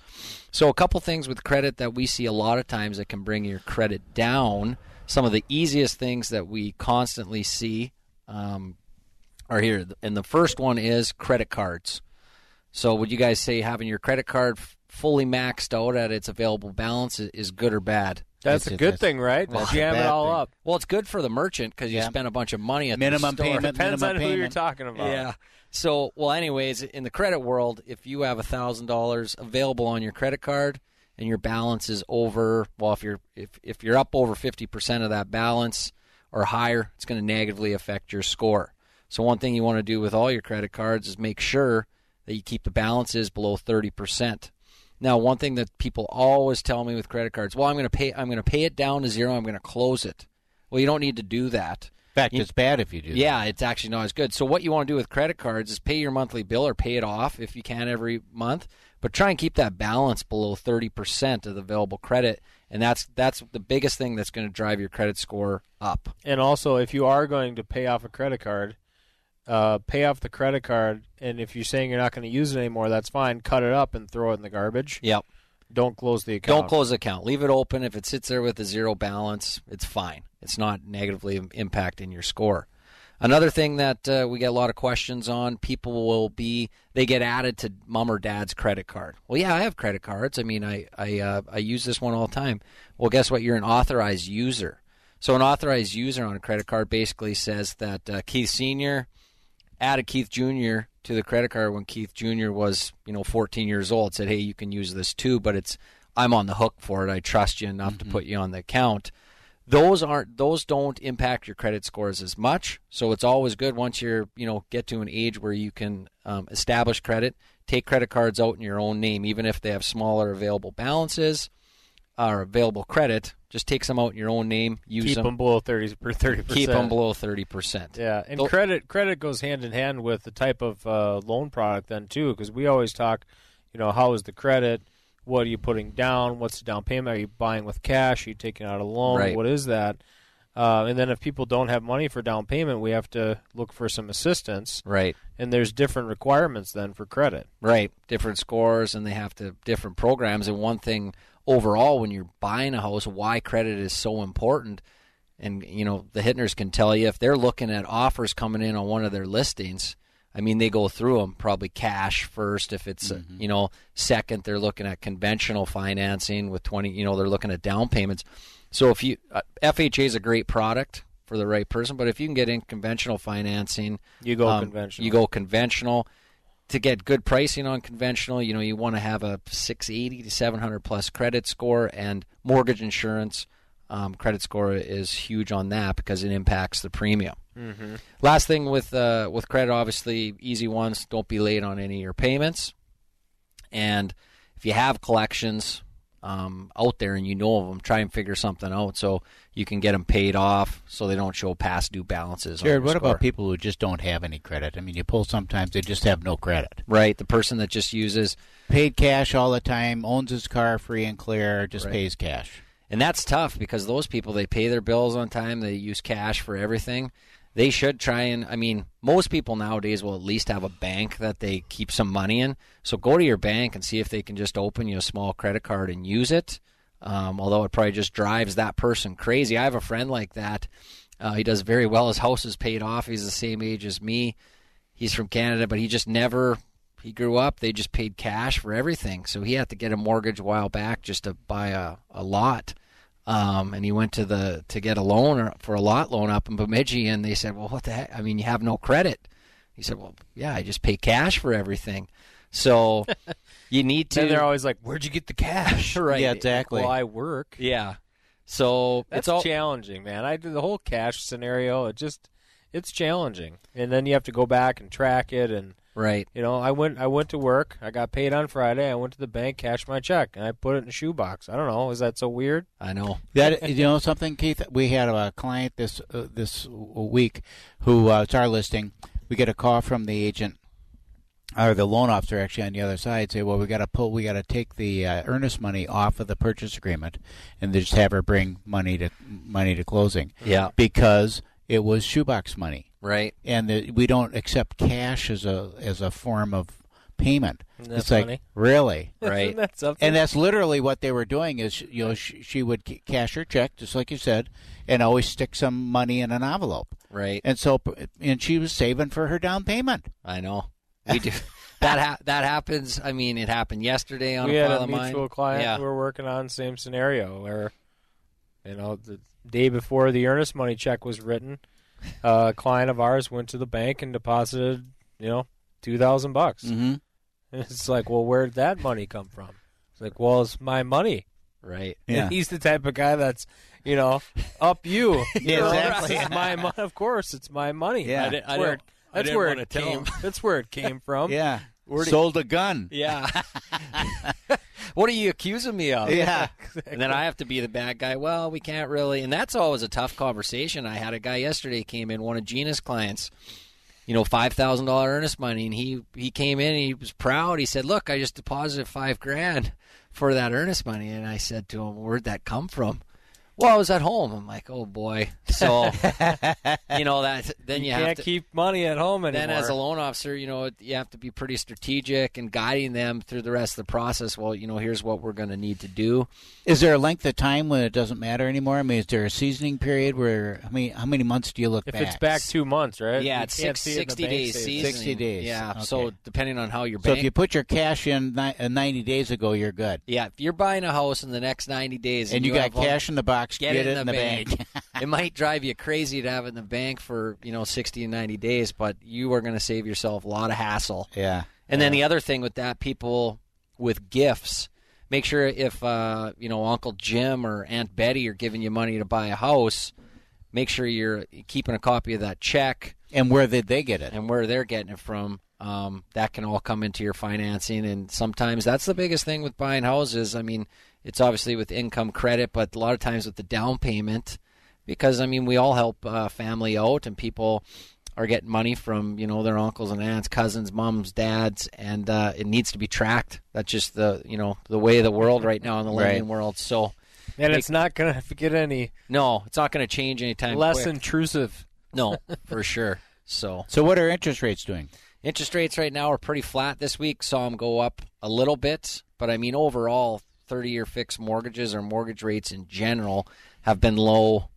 So, a couple things with credit that we see a lot of times that can bring your credit down. Some of the easiest things that we constantly see um, are here, and the first one is credit cards. So, would you guys say having your credit card fully maxed out at its available balance is, is good or bad? That's a good thing, right? Well, Jam it all up. Well, it's good for the merchant because you Yeah. spend a bunch of money at Minimum the store. payment, Depends minimum on who you're talking about. Yeah. So, well, anyways, in the credit world, if you have a thousand dollars available on your credit card and your balance is over, well, if you're if if you're up over fifty percent of that balance or higher, it's going to negatively affect your score. So, one thing you want to do with all your credit cards is make sure that you keep the balances below thirty percent. Now, one thing that people always tell me with credit cards, well, I'm going to pay I'm going to pay it down to zero. I'm going to close it. Well, you don't need to do that. In fact, You- it's bad if you do. that. yeah, it's actually not as good. So what you want to do with credit cards is pay your monthly bill or pay it off if you can every month, but try and keep that balance below 30% of the available credit, and that's that's the biggest thing that's going to drive your credit score up. And also, if you are going to pay off a credit card, uh, pay off the credit card, and if you're saying you're not going to use it anymore, that's fine. Cut it up and throw it in the garbage. Yep. Don't close the account. Don't close the account. Leave it open. If it sits there with a zero balance, it's fine. It's not negatively impacting your score. Another thing that uh, we get a lot of questions on, people will be they get added to mom or dad's credit card. Well, yeah, I have credit cards. I mean, I I uh, I use this one all the time. Well, guess what? You're an authorized user. So an authorized user on a credit card basically says that uh, Keith Senior added Keith Jr. to the credit card when Keith Jr. was you know 14 years old. Said, hey, you can use this too, but it's I'm on the hook for it. I trust you enough to put you on the account those aren't those don't impact your credit scores as much so it's always good once you're you know get to an age where you can um, establish credit take credit cards out in your own name even if they have smaller available balances or available credit just take some out in your own name use keep them, them below 30 per 30 keep them below 30% Yeah, and credit credit goes hand in hand with the type of uh, loan product then too, because we always talk, you know, how is the credit? What are you putting down? What's the down payment? Are you buying with cash? Are you taking out a loan? Right. What is that? Uh, and then if people don't have money for down payment, we have to look for some assistance. Right. And there's different requirements then for credit. Right. Different scores and they have to different programs. And one thing overall when you're buying a house, why credit is so important. And you know, the Hittners can tell you if they're looking at offers coming in on one of their listings. I mean, they go through them probably cash first. If it's uh, you know second, they're looking at conventional financing with twenty. You know, they're looking at down payments. So if you uh, FHA is a great product for the right person, but if you can get in conventional financing, You go um, conventional. You go conventional to get good pricing on conventional. You know, you want to have a 680 to 700 plus credit score and mortgage insurance. Um, credit score is huge on that because it impacts the premium. Mhm. Last thing with uh, with credit, obviously, easy ones. Don't be late on any of your payments. And if you have collections um, out there and you know of them, try and figure something out so you can get them paid off so they don't show past due balances. Jared, what score. about people who just don't have any credit? I mean, you pull sometimes they just have no credit. Right, the person that just uses paid cash all the time, owns his car free and clear, just Right. pays cash. And that's tough because those people they pay their bills on time, they use cash for everything. They should try and I mean, most people nowadays will at least have a bank that they keep some money in. So go to your bank and see if they can just open you a small credit card and use it. Um, although it probably just drives that person crazy. I have a friend like that. Uh, he does very well. His house is paid off. He's the same age as me. He's from Canada, but he just never. He grew up. They just paid cash for everything, so he had to get a mortgage a while back just to buy a, a lot. Um, and he went to the to get a loan or for a lot loan up in Bemidji, and they said, "Well, what the heck? I mean, you have no credit." He said, "Well, yeah, I just pay cash for everything." So <laughs> you need to. Then they're always like, "Where'd you get the cash?" <laughs> right? Yeah, exactly. Well, I work. Yeah. So That's it's all challenging, man. I do the whole cash scenario. It just it's challenging, and then you have to go back and track it. And right, you know, I went I went to work. I got paid on Friday. I went to the bank, cashed my check, and I put it in a shoebox. I don't know. Is that so weird? I know. That <laughs> you know something, Keith. We had a client this uh, this week who uh, it's our listing. We get a call from the agent or the loan officer actually on the other side say, "Well, we got to pull, we got to take the uh, earnest money off of the purchase agreement, and just have her bring money to money to closing." Yeah. because it was shoebox money, right? And the, we don't accept cash as a as a form of payment. Isn't it's like funny? really, <laughs> Isn't that and that's literally what they were doing. Is you know she, she would ca- cash her check just like you said, and always stick some money in an envelope. Right. And so, and she was saving for her down payment. I know. We do. <laughs> that ha- that happens. I mean, it happened yesterday on we a had a mutual mine. client Yeah. we were working on same scenario where you know the day before the earnest money check was written a client of ours went to the bank and deposited you know two thousand bucks Mhm. and <laughs> it's like well where did that money come from it's like well it's my money right <laughs> Yeah. and he's the type of guy that's you know up you <laughs> Yeah, exactly. it's my mon- of course it's my money Yeah. I that's di- I where don't- it, I that's where it came that's where it came from Yeah. Where do you- Sold a gun. Yeah. What are you accusing me of? Yeah. <laughs> And then I have to be the bad guy. Well, we can't really. And that's always a tough conversation. I had a guy yesterday came in, one of Gina's clients, you know, five thousand dollar earnest money, and he he came in and he was proud. He said, "Look, I just deposited five grand for that earnest money," and I said to him, "Where'd that come from?" Well, I was at home. I'm like, oh boy. So, <laughs> you know that then you, You have can't to keep money at home anymore. Then, as a loan officer, you know you have to be pretty strategic and guiding them through the rest of the process. Well, you know, here's what we're going to need to do. Is there a length of time when it doesn't matter anymore? I mean, is there a seasoning period where I mean, how many months do you look if back? it's back two months, right? Yeah, You it's can't six, it 60 bank days seasoning. 60 days. Yeah. Okay. So depending on how your So bank. if you put your cash in uh, 90 days ago, you're good. yeah, if you're buying a house in the next 90 days And you got have all- cash in the box, get, get it it in the bank. <laughs> it might drive you crazy to have it in the bank for you know 60 and 90 days, but you are going to save yourself a lot of hassle. Yeah. And then the other thing with that, people with gifts, make sure if uh, you know Uncle Jim or Aunt Betty are giving you money to buy a house, make sure you're keeping a copy of that check And where did they get it? and where they're getting it from. Um, that can all come into your financing, and sometimes that's the biggest thing with buying houses. I mean, it's obviously with income credit, but a lot of times with the down payment, because I mean, we all help uh, family out, and people are getting money from you know their uncles and aunts, cousins, moms, dads, and uh, it needs to be tracked. That's just the you know the way of the world right now in the lending Right. world. So, And make- it's not going <laughs> to get any no, it's not going to change anytime less quick. intrusive. No, for sure. So, So what are interest rates doing? Interest rates right now are pretty flat this week. Saw them go up a little bit, but I mean overall, 30-year fixed mortgages or mortgage rates in general have been low.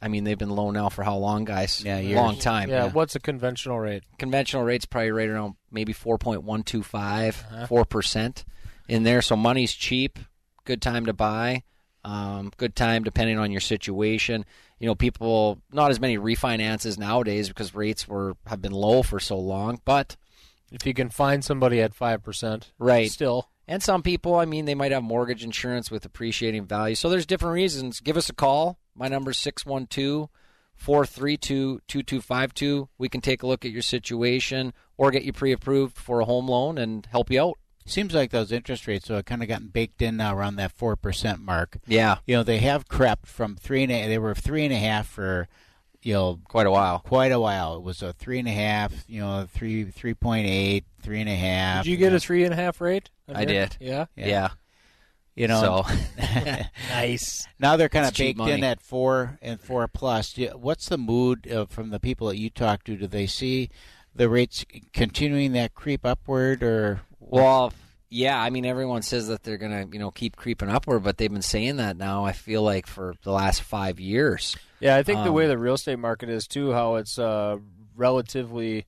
I mean they've been low now for how long, guys? Yeah, years. long time. Yeah, what's a conventional rate? Conventional rates probably right around maybe 4.125, Uh-huh. 4 percent in there. So money's cheap. Good time to buy. Um, good time depending on your situation. You know, people not as many refinances nowadays because rates were have been low for so long, but If you can find somebody at 5%. Right. Still. And some people, I mean, they might have mortgage insurance with appreciating value. So there's different reasons. Give us a call. My number is 612 432 2252. We can take a look at your situation or get you pre approved for a home loan and help you out. Seems like those interest rates have kind of gotten baked in now around that four percent mark. Yeah. You know, they have crept from three and a, they were three and a half for you know quite a while. Quite a while. It was a three and a half, you know, three three point eight, three and a half. Did you get a three and a half rate? I your- did. Yeah. Yeah. You know, So- <laughs> <laughs> nice. Now they're kind of It's cheap baked in at four and four plus. Do What's the mood uh, from the people that you talk to? Do they see the rates continuing that creep upward, or Well, yeah, I mean, everyone says that they're going to, you know, keep creeping upward, but they've been saying that now, I feel like, for the last five years. Yeah, I think the Um, way the real estate market is too, how it's uh, relatively,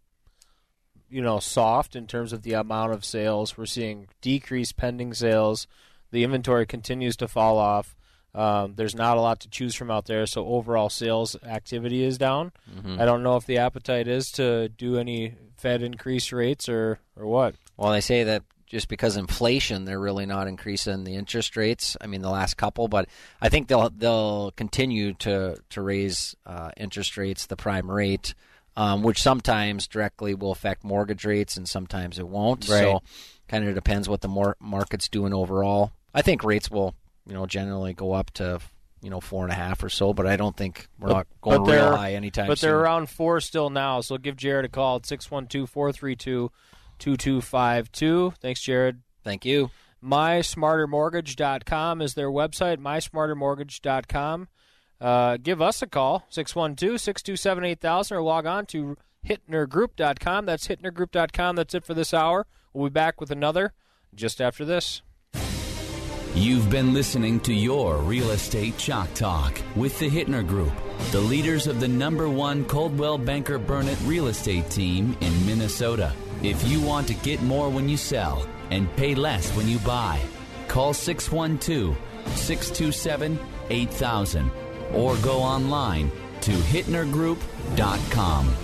you know, soft in terms of the amount of sales. We're seeing decreased pending sales. The inventory continues to fall off. Um, there's not a lot to choose from out there, so overall sales activity is down. Mhm. I don't know if the appetite is to do any Fed increase rates or or what. Well, they say that just because inflation, they're really not increasing the interest rates. I mean, the last couple, but I think they'll they'll continue to to raise uh, interest rates, the prime rate, um, which sometimes directly will affect mortgage rates, and sometimes it won't. Right. So, kind of depends what the market's doing overall. I think rates will, you know, generally go up to you know four and a half or so, but I don't think we're not going but real high anytime But soon. they're around four still now, so give Jared a call at 612-432-2252. Thanks, Jared. Thank you. MySmarterMortgage.com is their website, MySmarterMortgage.com. Uh, give us a call, 612-627-8000, or log on to HittnerGroup.com. That's HittnerGroup.com. That's it for this hour. We'll be back with another just after this. You've been listening to your Real Estate Chalk Talk with the Hittner Group, the leaders of the number one Coldwell Banker Burnett real estate team in Minnesota. If you want to get more when you sell and pay less when you buy, call 612 627 8000 or go online to hittnergroup.com.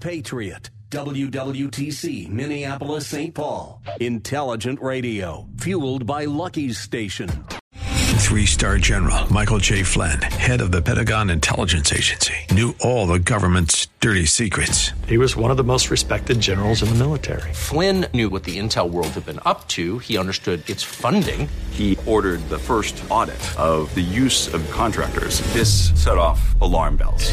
Patriot. WWTC, Minneapolis, St. Paul. Intelligent radio, fueled by Lucky's Station. Three star general Michael J. Flynn, head of the Pentagon Intelligence Agency, knew all the government's dirty secrets. He was one of the most respected generals in the military. Flynn knew what the intel world had been up to. He understood its funding. He ordered the first audit of the use of contractors. This set off alarm bells.